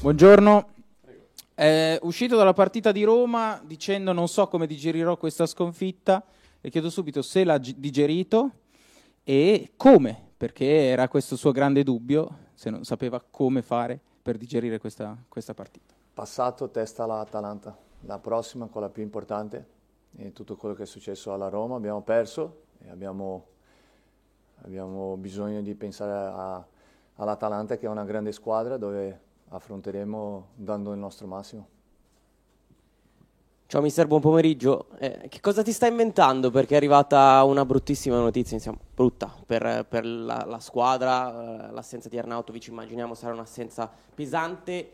Buongiorno. È uscito dalla partita di Roma dicendo non so come digerirò questa sconfitta e chiedo subito se l'ha digerito e come, perché era questo suo grande dubbio, se non sapeva come fare per digerire questa, questa partita. Passato testa all'Atalanta, la prossima, quella più importante, e tutto quello che è successo alla Roma, abbiamo perso e abbiamo, abbiamo bisogno di pensare a- all'Atalanta che è una grande squadra dove affronteremo dando il nostro massimo. Ciao mister, buon pomeriggio. Eh, che cosa ti stai inventando? Perché è arrivata una bruttissima notizia, insomma, brutta per, per la, la squadra, eh, l'assenza di Arnautovic immaginiamo sarà un'assenza pesante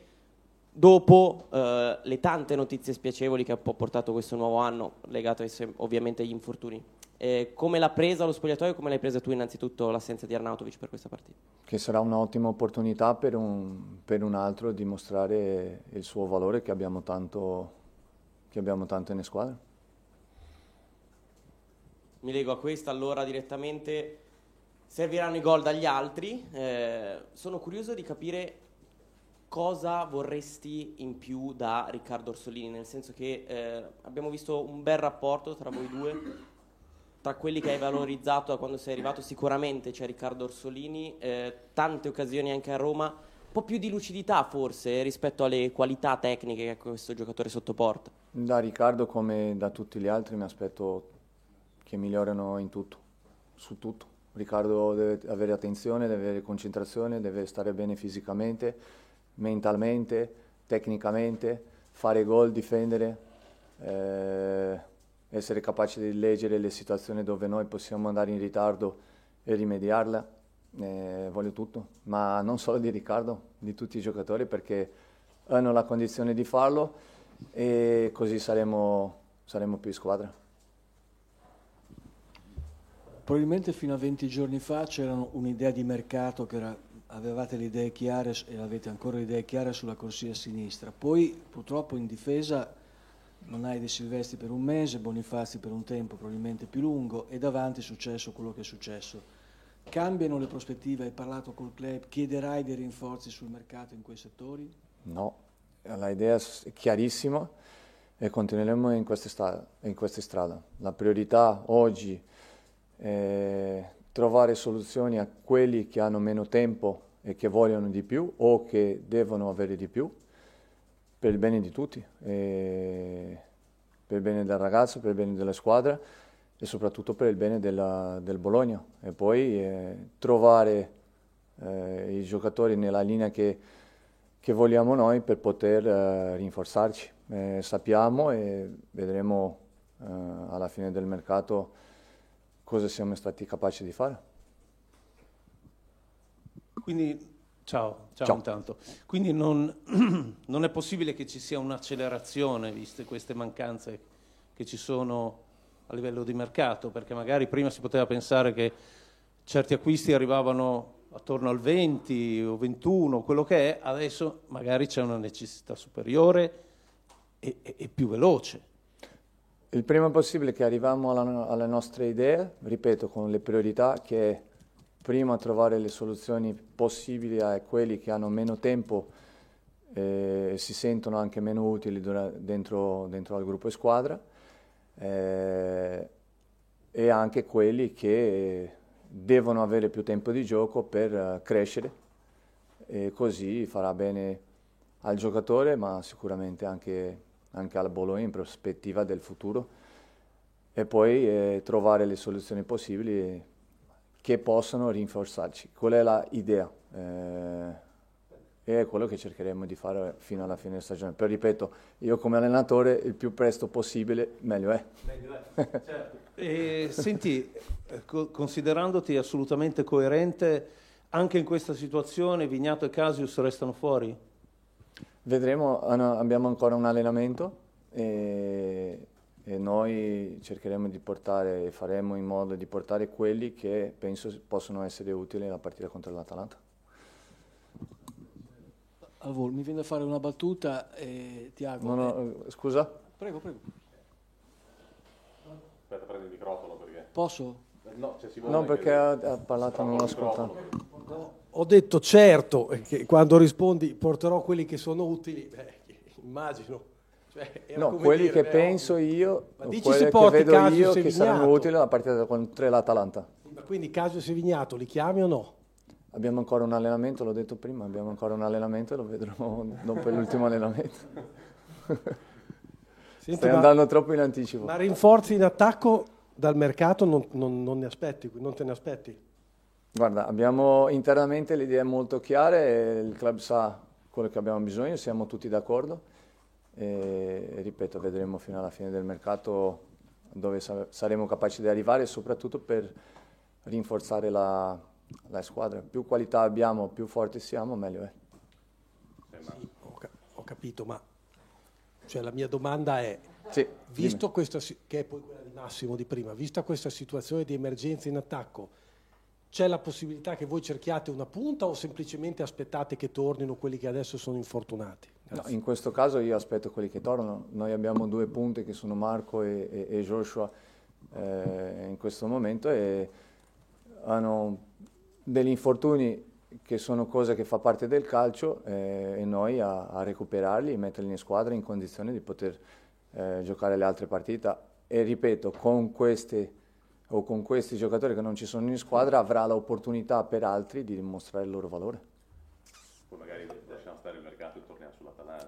dopo eh, le tante notizie spiacevoli che ha po- portato questo nuovo anno, legate se- ovviamente agli infortuni. Eh, come l'ha presa lo spogliatoio e come l'hai presa tu innanzitutto l'assenza di Arnautovic per questa partita? Che sarà un'ottima opportunità per un, per un altro dimostrare il suo valore che abbiamo tanto, che abbiamo tanto in squadra. Mi lego a questa allora direttamente. Serviranno i gol dagli altri. Eh, sono curioso di capire cosa vorresti in più da Riccardo Orsolini, nel senso che eh, abbiamo visto un bel rapporto tra voi due, tra quelli che hai valorizzato da quando sei arrivato, sicuramente c'è Riccardo Orsolini, eh, tante occasioni anche a Roma, un po' più di lucidità forse rispetto alle qualità tecniche che questo giocatore sottoporta. Da Riccardo come da tutti gli altri mi aspetto che migliorino in tutto, su tutto. Riccardo deve avere attenzione, deve avere concentrazione, deve stare bene fisicamente, mentalmente, tecnicamente, fare gol, difendere, eh, essere capace di leggere le situazioni dove noi possiamo andare in ritardo e rimediarla. Eh, voglio tutto, ma non solo di Riccardo, di tutti i giocatori perché hanno la condizione di farlo e così saremo, saremo più squadra. Probabilmente fino a 20 giorni fa c'era un'idea di mercato che era, avevate le idee chiare e avete ancora le idee chiare sulla corsia sinistra. Poi purtroppo in difesa non hai De Silvestri per un mese, Bonifazi per un tempo probabilmente più lungo e davanti è successo quello che è successo. Cambiano le prospettive, hai parlato col club, chiederai dei rinforzi sul mercato in quei settori? No, l'idea è chiarissima e continueremo in questa strada. In questa strada. La priorità oggi è trovare soluzioni a quelli che hanno meno tempo e che vogliono di più o che devono avere di più per il bene di tutti, e per il bene del ragazzo, per il bene della squadra e soprattutto per il bene della, del Bologna. E poi eh, trovare eh, i giocatori nella linea che, che vogliamo noi per poter eh, rinforzarci. Eh, sappiamo e vedremo eh, alla fine del mercato cosa siamo stati capaci di fare. Quindi, ciao, ciao, Ciao. intanto. Quindi non, non è possibile che ci sia un'accelerazione, viste queste mancanze che ci sono a livello di mercato, perché magari prima si poteva pensare che certi acquisti arrivavano attorno al 20 o 21, quello che è, adesso magari c'è una necessità superiore e, e- e più veloce. Il prima possibile che arriviamo alla- alle nostre idee, ripeto, con le priorità che prima trovare le soluzioni possibili a quelli che hanno meno tempo eh, e si sentono anche meno utili dentro, dentro al gruppo e squadra eh, e anche quelli che devono avere più tempo di gioco per eh, crescere e così farà bene al giocatore ma sicuramente anche, anche al Bologna in prospettiva del futuro e poi eh, trovare le soluzioni possibili che possano rinforzarci. Quella è l'idea eh, è quello che cercheremo di fare fino alla fine della stagione. Però ripeto, io come allenatore il più presto possibile meglio è. E, senti, co- considerandoti assolutamente coerente, anche in questa situazione Vignato e Casius restano fuori? Vedremo, hanno- abbiamo ancora un allenamento e, e noi cercheremo di portare, faremo in modo di portare quelli che penso possono essere utili nella partita contro l'Atalanta. Al volo, mi viene da fare una battuta, eh, Tiago. Non ho- eh, scusa? prego, prego. Aspetta, prendi il microfono perché... Posso? No, Simone No, perché ha, ha parlato, non l'ho ascoltato. No, ho detto certo, che quando rispondi porterò quelli che sono utili, beh, immagino. Cioè, no, quelli dire, che penso io, quelli che vedo io che saranno utili alla partita contro l'Atalanta. Ma quindi Casio Sevignato li chiami o no? Abbiamo ancora un allenamento, l'ho detto prima, abbiamo ancora un allenamento e lo vedremo dopo l'ultimo allenamento. Senti, Stai andando troppo in anticipo. Ma rinforzi in attacco dal mercato non, non, non, ne aspetti, non te ne aspetti? Guarda, abbiamo internamente le idee molto chiare, il club sa quello che abbiamo bisogno, siamo tutti d'accordo e, ripeto, vedremo fino alla fine del mercato dove sa- saremo capaci di arrivare, soprattutto per rinforzare la, la squadra. Più qualità abbiamo, più forti siamo, meglio è. Sì, ho, ca- ho, capito, ma cioè, la mia domanda è, sì, visto questa, che è poi quella di Massimo di prima, vista questa situazione di emergenza in attacco, c'è la possibilità che voi cerchiate una punta o semplicemente aspettate che tornino quelli che adesso sono infortunati? No, in questo caso io aspetto quelli che tornano. Noi abbiamo due punte che sono Marco e, e, e Joshua eh, in questo momento e hanno degli infortuni che sono cose che fa parte del calcio eh, e noi a, a, recuperarli e metterli in squadra in condizione di poter eh, giocare le altre partite. E ripeto, con queste o con questi giocatori che non ci sono in squadra avrà l'opportunità per altri di dimostrare il loro valore. Poi magari lasciamo stare il mercato.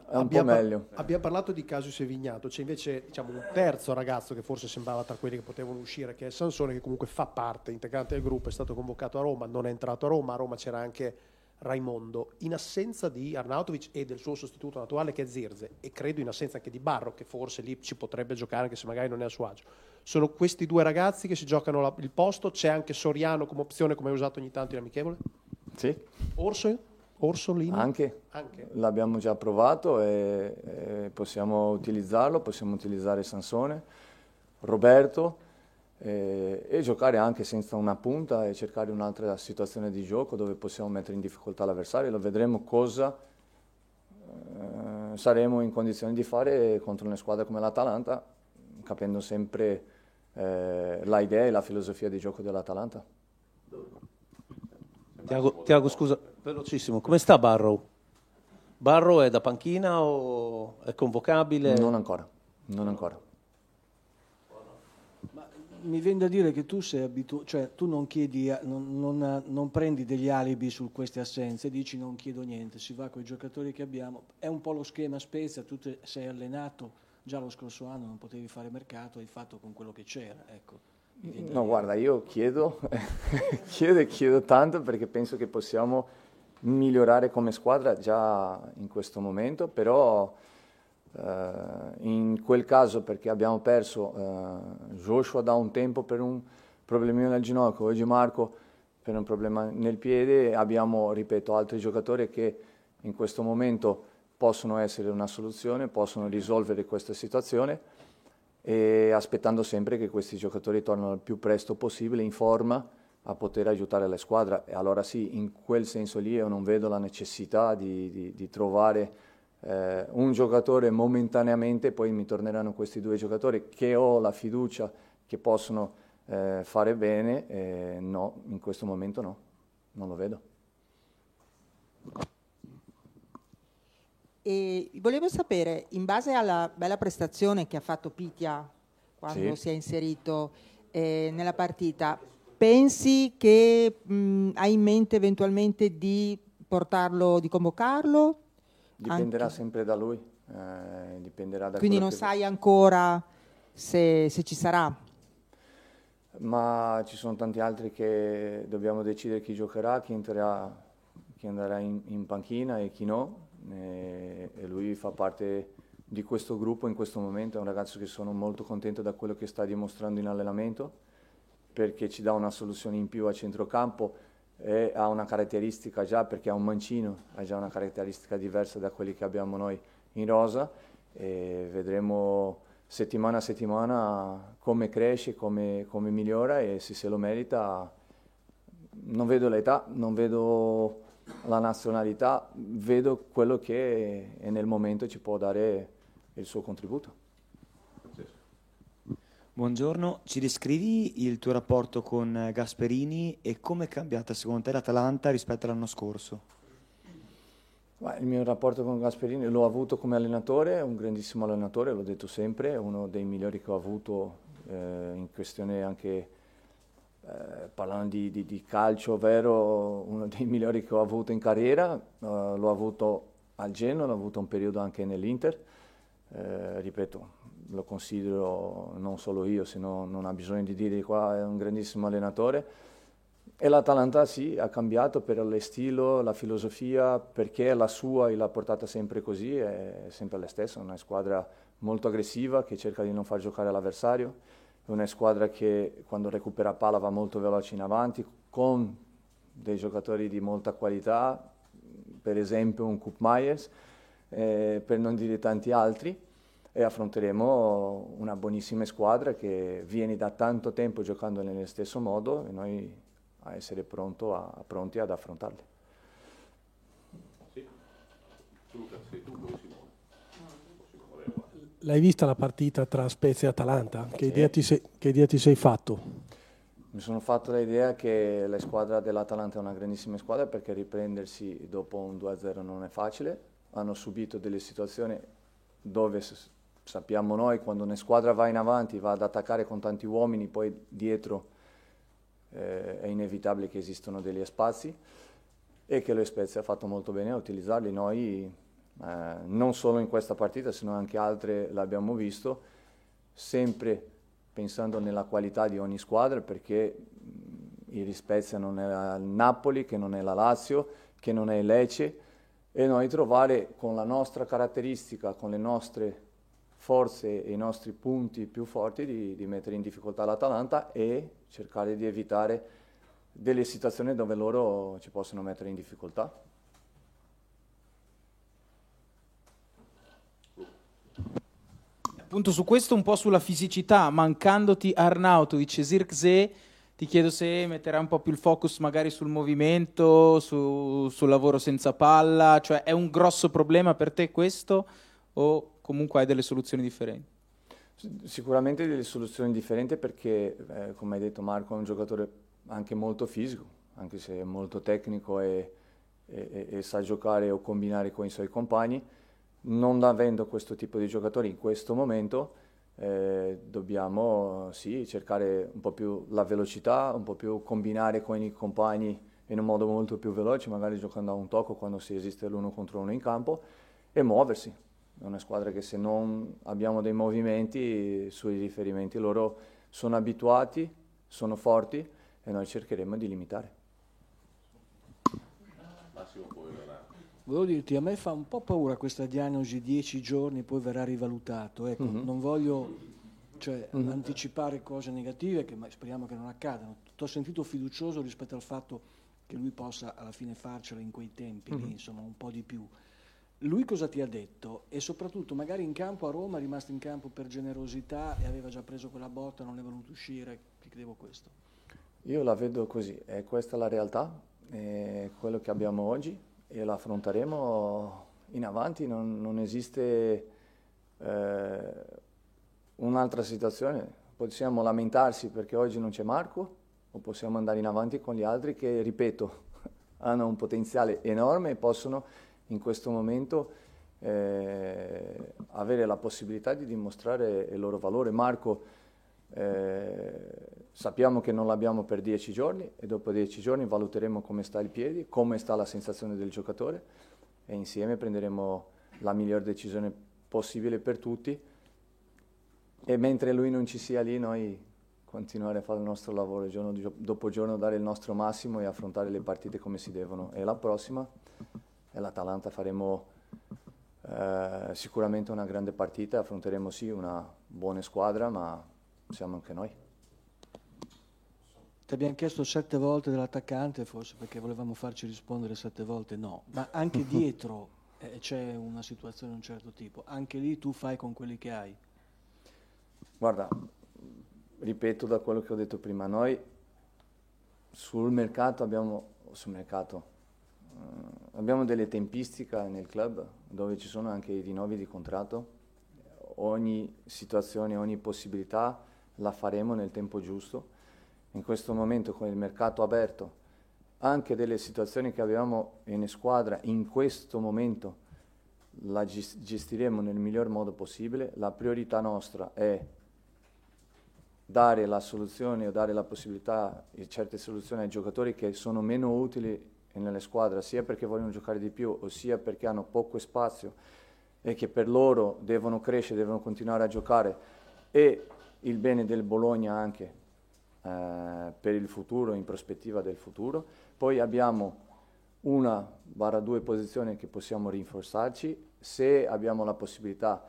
È un abbiamo, po' meglio. Abbiamo parlato di Casius e Vignato, c'è invece diciamo, un terzo ragazzo che forse sembrava tra quelli che potevano uscire, che è Sansone, che comunque fa parte integrante del gruppo, è stato convocato a Roma, non è entrato a Roma, a Roma c'era anche Raimondo, in assenza di Arnautovic e del suo sostituto naturale che è Zirze, e credo in assenza anche di Barro, che forse lì ci potrebbe giocare anche se magari non è a suo agio. Sono questi due ragazzi che si giocano la, il posto, c'è anche Soriano come opzione, come hai usato ogni tanto in amichevole? Sì. Orso? Orsolino? Anche. Anche. L'abbiamo già provato e, e possiamo utilizzarlo, possiamo utilizzare Sansone, Roberto e, e, giocare anche senza una punta e cercare un'altra situazione di gioco dove possiamo mettere in difficoltà l'avversario. Lo vedremo cosa eh, saremo in condizione di fare contro una squadra come l'Atalanta, capendo sempre eh, l'idea e la filosofia di gioco dell'Atalanta. Tiago, Tiago, scusa, velocissimo, come sta Barrow? Barrow è da panchina o è convocabile? Non ancora, non ancora mi viene da dire che tu sei abituato, cioè tu non chiedi, non, non, non, prendi degli alibi su queste assenze, dici non chiedo niente, si va con i giocatori che abbiamo, è un po' lo schema Spezia, tu te, sei allenato, già lo scorso anno non potevi fare mercato, hai fatto con quello che c'era, ecco. No, guarda, io chiedo, chiedo e chiedo tanto perché penso che possiamo migliorare come squadra già in questo momento, però Uh, in quel caso perché abbiamo perso uh, Joshua da un tempo per un problemino nel ginocchio, oggi Marco per un problema nel piede, abbiamo, ripeto, altri giocatori che in questo momento possono essere una soluzione, possono risolvere questa situazione e aspettando sempre che questi giocatori tornino il più presto possibile in forma a poter aiutare la squadra e allora sì, in quel senso lì io non vedo la necessità di, di, di trovare eh, un giocatore momentaneamente, poi mi torneranno questi due giocatori che ho la fiducia che possono eh, fare bene, eh, no, in questo momento no, non lo vedo. E volevo sapere, in base alla bella prestazione che ha fatto Pitia quando sì. si è inserito eh, nella partita, pensi che mh, hai in mente eventualmente di portarlo, di convocarlo? Dipenderà Anche. sempre da lui. Eh, dipenderà da Quindi non sai ancora se, se, ci sarà? Ma ci sono tanti altri che dobbiamo decidere chi giocherà, chi, entrerà, chi andrà in, in, panchina e chi no. E, e lui fa parte di questo gruppo in questo momento, è un ragazzo che sono molto contento da quello che sta dimostrando in allenamento perché ci dà una soluzione in più a centrocampo e ha una caratteristica già perché è un mancino, ha già una caratteristica diversa da quelli che abbiamo noi in rosa e vedremo settimana a settimana come cresce, come, come migliora e se se lo merita. Non vedo l'età, non vedo la nazionalità, vedo quello che nel momento ci può dare il suo contributo. Buongiorno, ci descrivi il tuo rapporto con Gasperini e come è cambiata secondo te l'Atalanta rispetto all'anno scorso? il mio rapporto con Gasperini l'ho avuto come allenatore, un grandissimo allenatore, l'ho detto sempre, uno dei migliori che ho avuto eh, in questione anche eh, parlando di, di, di, calcio vero, uno dei migliori che ho avuto in carriera, uh, l'ho avuto al Genoa, l'ho avuto un periodo anche nell'Inter, eh, ripeto, lo considero non solo io, se no non ha bisogno di dire qua, è un grandissimo allenatore. E l'Atalanta sì, ha cambiato per il stile, la filosofia, perché la sua l'ha portata sempre così, è sempre la stessa, una squadra molto aggressiva che cerca di non far giocare l'avversario, è una squadra che quando recupera palla va molto veloce in avanti, con dei giocatori di molta qualità, per esempio un Coop Myers, eh, per non dire tanti altri e affronteremo una buonissima squadra che viene da tanto tempo giocando nello stesso modo e noi a essere a, pronti ad affrontarli. Sì. Luca, sei tu poi Simone. L'hai vista la partita tra Spezia e Atalanta? Che, sì. idea sei, che idea ti sei fatto? Mi sono fatto l'idea che la squadra dell'Atalanta è una grandissima squadra perché riprendersi dopo un 2-0 non è facile. Hanno subito delle situazioni dove sappiamo noi quando una squadra va in avanti, va ad attaccare con tanti uomini, poi dietro eh, è inevitabile che esistano degli spazi e che lo Spezia ha fatto molto bene a utilizzarli. Noi eh, non solo in questa partita, se anche altre l'abbiamo visto, sempre pensando nella qualità di ogni squadra perché il Spezia non è il Napoli, che non è la Lazio, che non è il Lecce e noi trovare con la nostra caratteristica, con le nostre forze e i nostri punti più forti di, di mettere in difficoltà l'Atalanta e cercare di evitare delle situazioni dove loro ci possono mettere in difficoltà. Appunto su questo un po' sulla fisicità, mancandoti Arnautovic e Zirkzee, ti chiedo se metterà un po' più il focus magari sul movimento, su, sul lavoro senza palla, cioè è un grosso problema per te questo o comunque hai delle soluzioni differenti? Sicuramente delle soluzioni differenti perché, eh, come hai detto Marco, è un giocatore anche molto fisico, anche se è molto tecnico e, e, e sa giocare o combinare con i suoi compagni. Non avendo questo tipo di giocatori in questo momento, eh, dobbiamo sì, cercare un po' più la velocità, un po' più combinare con i compagni in un modo molto più veloce, magari giocando a un tocco quando si esiste l'uno contro uno in campo e muoversi è una squadra che se non abbiamo dei movimenti sui riferimenti loro sono abituati, sono forti e noi cercheremo di limitare. Volevo dirti, a me fa un po' paura questa diagnosi 10 giorni, poi verrà rivalutato. Ecco, mm-hmm. non voglio cioè, mm-hmm. anticipare cose negative, che speriamo che non accadano. Ti ho sentito fiducioso rispetto al fatto che lui possa alla fine farcela in quei tempi, mm-hmm. lì, insomma, un po' di più. Lui cosa ti ha detto? E soprattutto magari in campo a Roma è rimasto in campo per generosità e aveva già preso quella botta, non è venuto uscire, ti credevo questo. Io la vedo così, è questa la realtà, è quello che abbiamo oggi e la affronteremo in avanti, non, non esiste eh, un'altra situazione, possiamo lamentarsi perché oggi non c'è Marco o possiamo andare in avanti con gli altri che, ripeto, hanno un potenziale enorme e possono in questo momento eh, avere la possibilità di dimostrare il loro valore. Marco, eh, sappiamo che non l'abbiamo per dieci giorni e dopo dieci giorni valuteremo come sta il piede, come sta la sensazione del giocatore e insieme prenderemo la miglior decisione possibile per tutti e mentre lui non ci sia lì noi continuare a fare il nostro lavoro giorno dopo giorno, dare il nostro massimo e affrontare le partite come si devono. E la prossima e l'Atalanta faremo eh, sicuramente una grande partita, affronteremo sì una buona squadra, ma siamo anche noi. Ti abbiamo chiesto sette volte dell'attaccante, forse perché volevamo farci rispondere sette volte no, ma anche dietro eh, c'è una situazione di un certo tipo, anche lì tu fai con quelli che hai. Guarda, ripeto da quello che ho detto prima, noi sul mercato abbiamo, sul mercato, Uh, abbiamo delle tempistiche nel club dove ci sono anche i rinnovi di contratto. Ogni situazione, ogni possibilità la faremo nel tempo giusto. In questo momento con il mercato aperto, anche delle situazioni che avevamo in squadra, in questo momento la gestiremo nel miglior modo possibile. La priorità nostra è dare la soluzione o dare la possibilità di certe soluzioni ai giocatori che sono meno utili nelle squadre, sia perché vogliono giocare di più, sia perché hanno poco spazio e che per loro devono crescere, devono continuare a giocare e il bene del Bologna anche eh, per il futuro, in prospettiva del futuro. Poi abbiamo una barra due posizioni che possiamo rinforzarci, se abbiamo la possibilità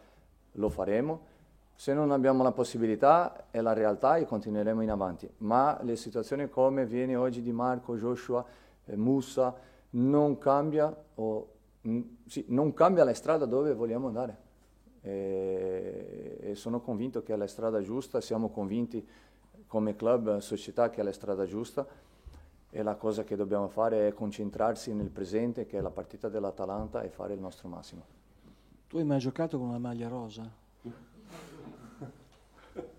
lo faremo, se non abbiamo la possibilità è la realtà e continueremo in avanti, ma le situazioni come viene oggi di Marco, Joshua, eh, Musa non cambia o Mm, sì, non cambia la strada dove vogliamo andare. E, e, sono convinto che è la strada giusta, siamo convinti come club, società che è la strada giusta e la cosa che dobbiamo fare è concentrarsi nel presente, che è la partita dell'Atalanta, e fare il nostro massimo. Tu hai mai giocato con una maglia rosa?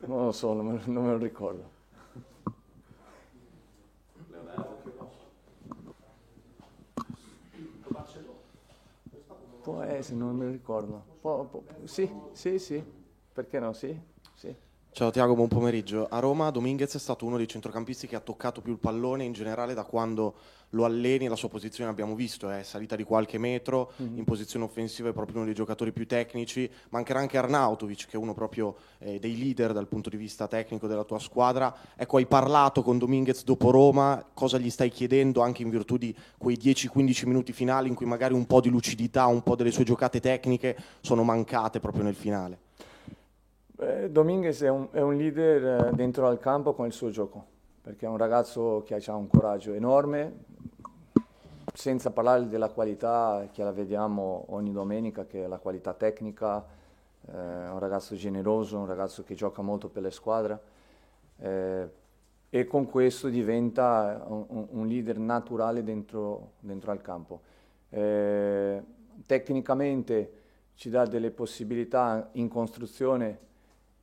Non lo so, non me, non me lo ricordo. Può essere, non mi ricordo. Può, può, sì, sì, sì, perché no? Sì, sì. Ciao Tiago, buon pomeriggio. A Roma Dominguez è stato uno dei centrocampisti che ha toccato più il pallone in generale da quando lo alleni, la sua posizione abbiamo visto è salita di qualche metro, mm-hmm. in posizione offensiva è proprio uno dei giocatori più tecnici, mancherà anche Arnautovic che è uno proprio eh, dei leader dal punto di vista tecnico della tua squadra. Ecco, hai parlato con Dominguez dopo Roma, cosa gli stai chiedendo anche in virtù di quei 10-15 minuti finali in cui magari un po' di lucidità, un po' delle sue giocate tecniche sono mancate proprio nel finale? Eh, Dominguez è un, è un leader eh, dentro al campo con il suo gioco, perché è un ragazzo che ha un coraggio enorme, senza parlare della qualità che la vediamo ogni domenica, che è la qualità tecnica, eh, un ragazzo generoso, un ragazzo che gioca molto per le squadre eh, e con questo diventa un, un leader naturale dentro, dentro al campo. Eh, tecnicamente ci dà delle possibilità in costruzione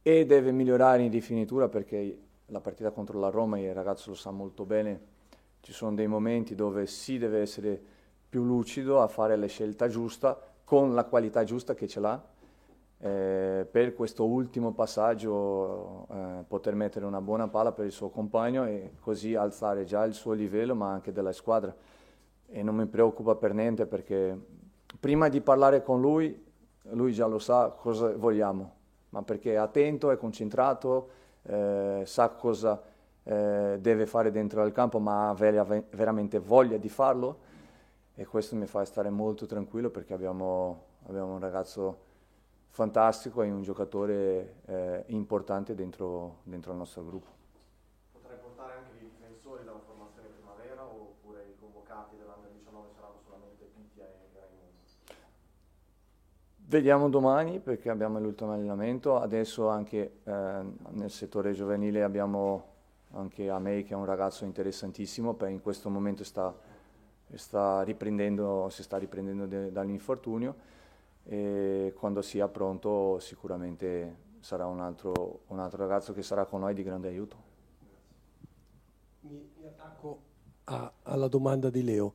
e deve migliorare in rifinitura perché la partita contro la Roma, il ragazzo lo sa molto bene, ci sono dei momenti dove si deve essere più lucido a fare la scelta giusta con la qualità giusta che ce l'ha eh, per questo ultimo passaggio eh, poter mettere una buona palla per il suo compagno e così alzare già il suo livello ma anche della squadra. E non mi preoccupa per niente perché prima di parlare con lui lui già lo sa cosa vogliamo ma perché è attento, è concentrato, eh, sa cosa eh, deve fare dentro al campo, ma ha ver- veramente voglia di farlo e questo mi fa stare molto tranquillo perché abbiamo, abbiamo un ragazzo fantastico e un giocatore eh, importante dentro, dentro il nostro gruppo. Potrei portare anche i difensori dalla formazione primavera oppure i convocati dell'Under 19 saranno solamente Pitia e Raimondo? Vediamo domani perché abbiamo l'ultimo allenamento, adesso anche eh, nel settore giovanile abbiamo anche a me che è un ragazzo interessantissimo, in questo momento sta, sta si sta riprendendo de, dall'infortunio e quando sia pronto sicuramente sarà un altro, un altro, ragazzo che sarà con noi di grande aiuto. Mi, mi attacco a, alla domanda di Leo.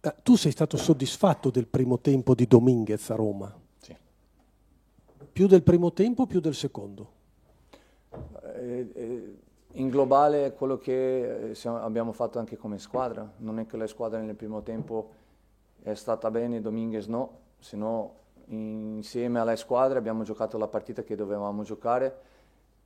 Eh, tu sei stato soddisfatto del primo tempo di Dominguez a Roma? Più del primo tempo o più del secondo? Eh, eh, in globale quello che eh, siamo, abbiamo fatto anche come squadra, non è che la squadra nel primo tempo è stata bene, Dominguez no, se no insieme alla squadra abbiamo giocato la partita che dovevamo giocare,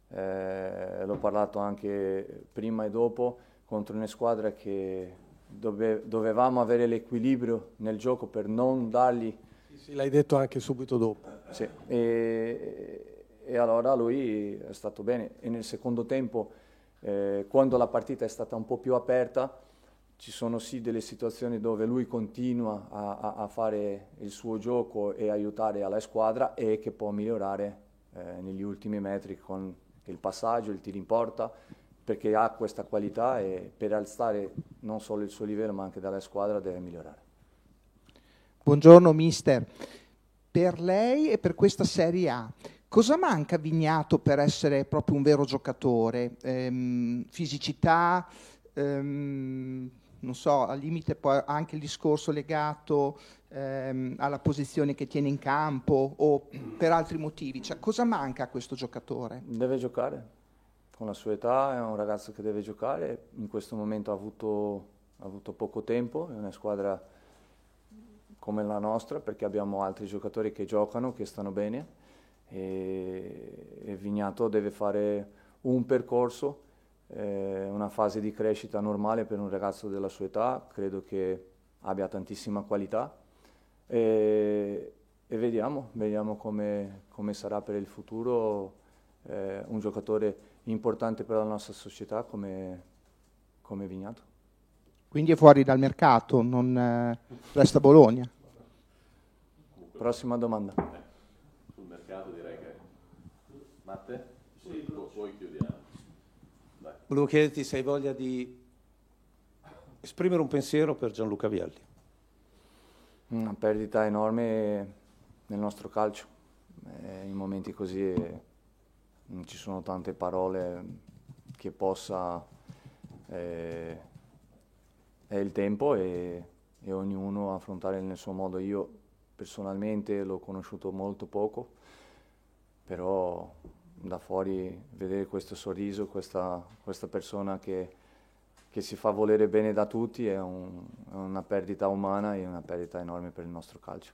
eh, l'ho parlato anche prima e dopo, contro una squadra che dove, dovevamo avere l'equilibrio nel gioco per non dargli... Sì, l'hai detto anche subito dopo. Sì, e, e allora lui è stato bene e nel secondo tempo eh, quando la partita è stata un po' più aperta, ci sono sì delle situazioni dove lui continua a, a, a fare il suo gioco e aiutare alla squadra e che può migliorare eh, negli ultimi metri con il passaggio, il tiro in porta, perché ha questa qualità e per alzare non solo il suo livello ma anche dalla squadra deve migliorare. Buongiorno mister, per lei e per questa Serie A Cosa manca a Vignato per essere proprio un vero giocatore? Ehm, fisicità, ehm, non so, al limite poi anche il discorso legato ehm, alla posizione che tiene in campo o per altri motivi. Cioè, cosa manca a questo giocatore? Deve giocare, con la sua età è un ragazzo che deve giocare, in questo momento ha avuto, ha avuto poco tempo, è una squadra come la nostra perché abbiamo altri giocatori che giocano, che stanno bene e, e Vignato deve fare un percorso, eh, una fase di crescita normale per un ragazzo della sua età, credo che abbia tantissima qualità e, e vediamo, vediamo come, come, sarà per il futuro eh, un giocatore importante per la nostra società come, come Vignato. Quindi è fuori dal mercato, non eh, resta Bologna. Prossima domanda mercato direi che... Matte? Sì, poi chiudiamo. Dai. Volevo chiederti se hai voglia di esprimere un pensiero per Gianluca Vialli. Una perdita enorme nel nostro calcio. Eh, in momenti così eh, non ci sono tante parole che possa... Eh, è il tempo e, e ognuno affrontare nel suo modo. Io personalmente l'ho conosciuto molto poco, però da fuori vedere questo sorriso, questa, questa persona che, che, si fa volere bene da tutti è, un, è una perdita umana e una perdita enorme per il nostro calcio.